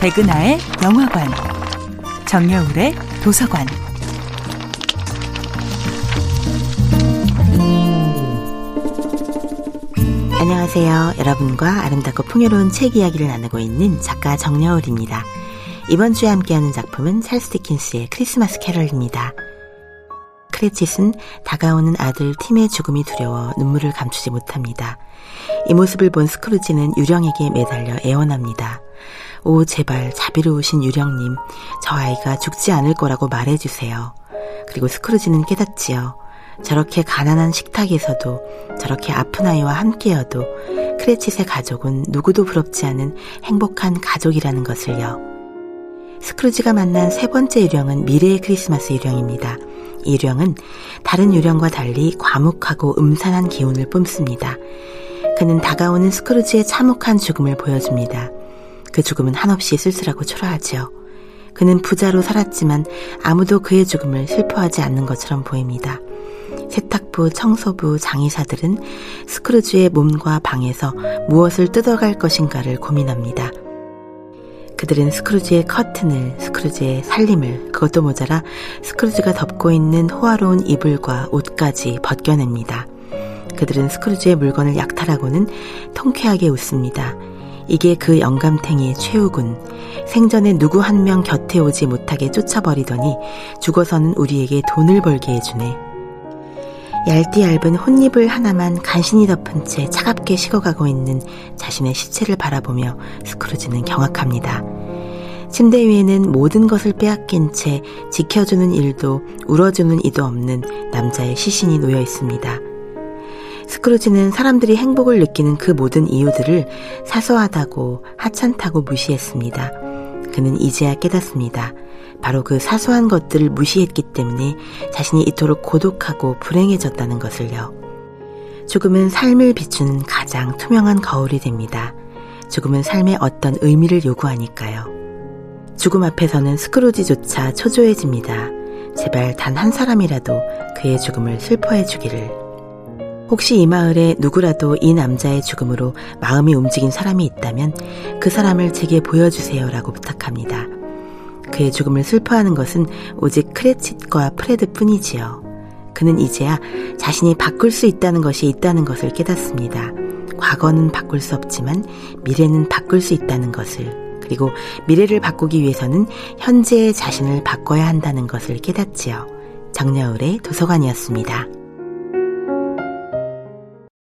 백은하의 영화관, 정여울의 도서관. 안녕하세요. 여러분과 아름답고 풍요로운 책 이야기를 나누고 있는 작가 정여울입니다. 이번 주에 함께하는 작품은 찰스 디킨스의 크리스마스 캐럴입니다. 크레칫은 다가오는 아들 팀의 죽음이 두려워 눈물을 감추지 못합니다. 이 모습을 본 스크루지는 유령에게 매달려 애원합니다. 오, 제발 자비로우신 유령님, 저 아이가 죽지 않을 거라고 말해주세요. 그리고 스크루지는 깨닫지요. 저렇게 가난한 식탁에서도 저렇게 아픈 아이와 함께여도 크레칫의 가족은 누구도 부럽지 않은 행복한 가족이라는 것을요. 스크루지가 만난 세 번째 유령은 미래의 크리스마스 유령입니다. 이 유령은 다른 유령과 달리 과묵하고 음산한 기운을 뿜습니다. 그는 다가오는 스크루지의 참혹한 죽음을 보여줍니다. 그 죽음은 한없이 쓸쓸하고 초라하지요. 그는 부자로 살았지만 아무도 그의 죽음을 슬퍼하지 않는 것처럼 보입니다. 세탁부, 청소부, 장의사들은 스크루지의 몸과 방에서 무엇을 뜯어갈 것인가를 고민합니다. 그들은 스크루지의 커튼을, 스크루지의 살림을, 그것도 모자라 스크루지가 덮고 있는 호화로운 이불과 옷까지 벗겨냅니다. 그들은 스크루지의 물건을 약탈하고는 통쾌하게 웃습니다. 이게 그 영감탱이의 최후군. 생전에 누구 한 명 곁에 오지 못하게 쫓아버리더니 죽어서는 우리에게 돈을 벌게 해주네. 얇디 얇은 혼잎을 하나만 간신히 덮은 채 차갑게 식어가고 있는 자신의 시체를 바라보며 스크루지는 경악합니다. 침대 위에는 모든 것을 빼앗긴 채 지켜주는 일도 울어주는 이도 없는 남자의 시신이 놓여 있습니다. 스크루지는 사람들이 행복을 느끼는 그 모든 이유들을 사소하다고 하찮다고 무시했습니다. 그는 이제야 깨닫습니다. 바로 그 사소한 것들을 무시했기 때문에 자신이 이토록 고독하고 불행해졌다는 것을요. 죽음은 삶을 비추는 가장 투명한 거울이 됩니다. 죽음은 삶에 어떤 의미를 요구하니까요. 죽음 앞에서는 스크루지조차 초조해집니다. 제발 단 한 사람이라도 그의 죽음을 슬퍼해 주기를. 혹시 이 마을에 누구라도 이 남자의 죽음으로 마음이 움직인 사람이 있다면 그 사람을 제게 보여주세요 라고 부탁합니다. 그의 죽음을 슬퍼하는 것은 오직 크레칫과 프레드 뿐이지요. 그는 이제야 자신이 바꿀 수 있다는 것이 있다는 것을 깨닫습니다. 과거는 바꿀 수 없지만 미래는 바꿀 수 있다는 것을 그리고 미래를 바꾸기 위해서는 현재의 자신을 바꿔야 한다는 것을 깨닫지요. 정여울의 도서관이었습니다.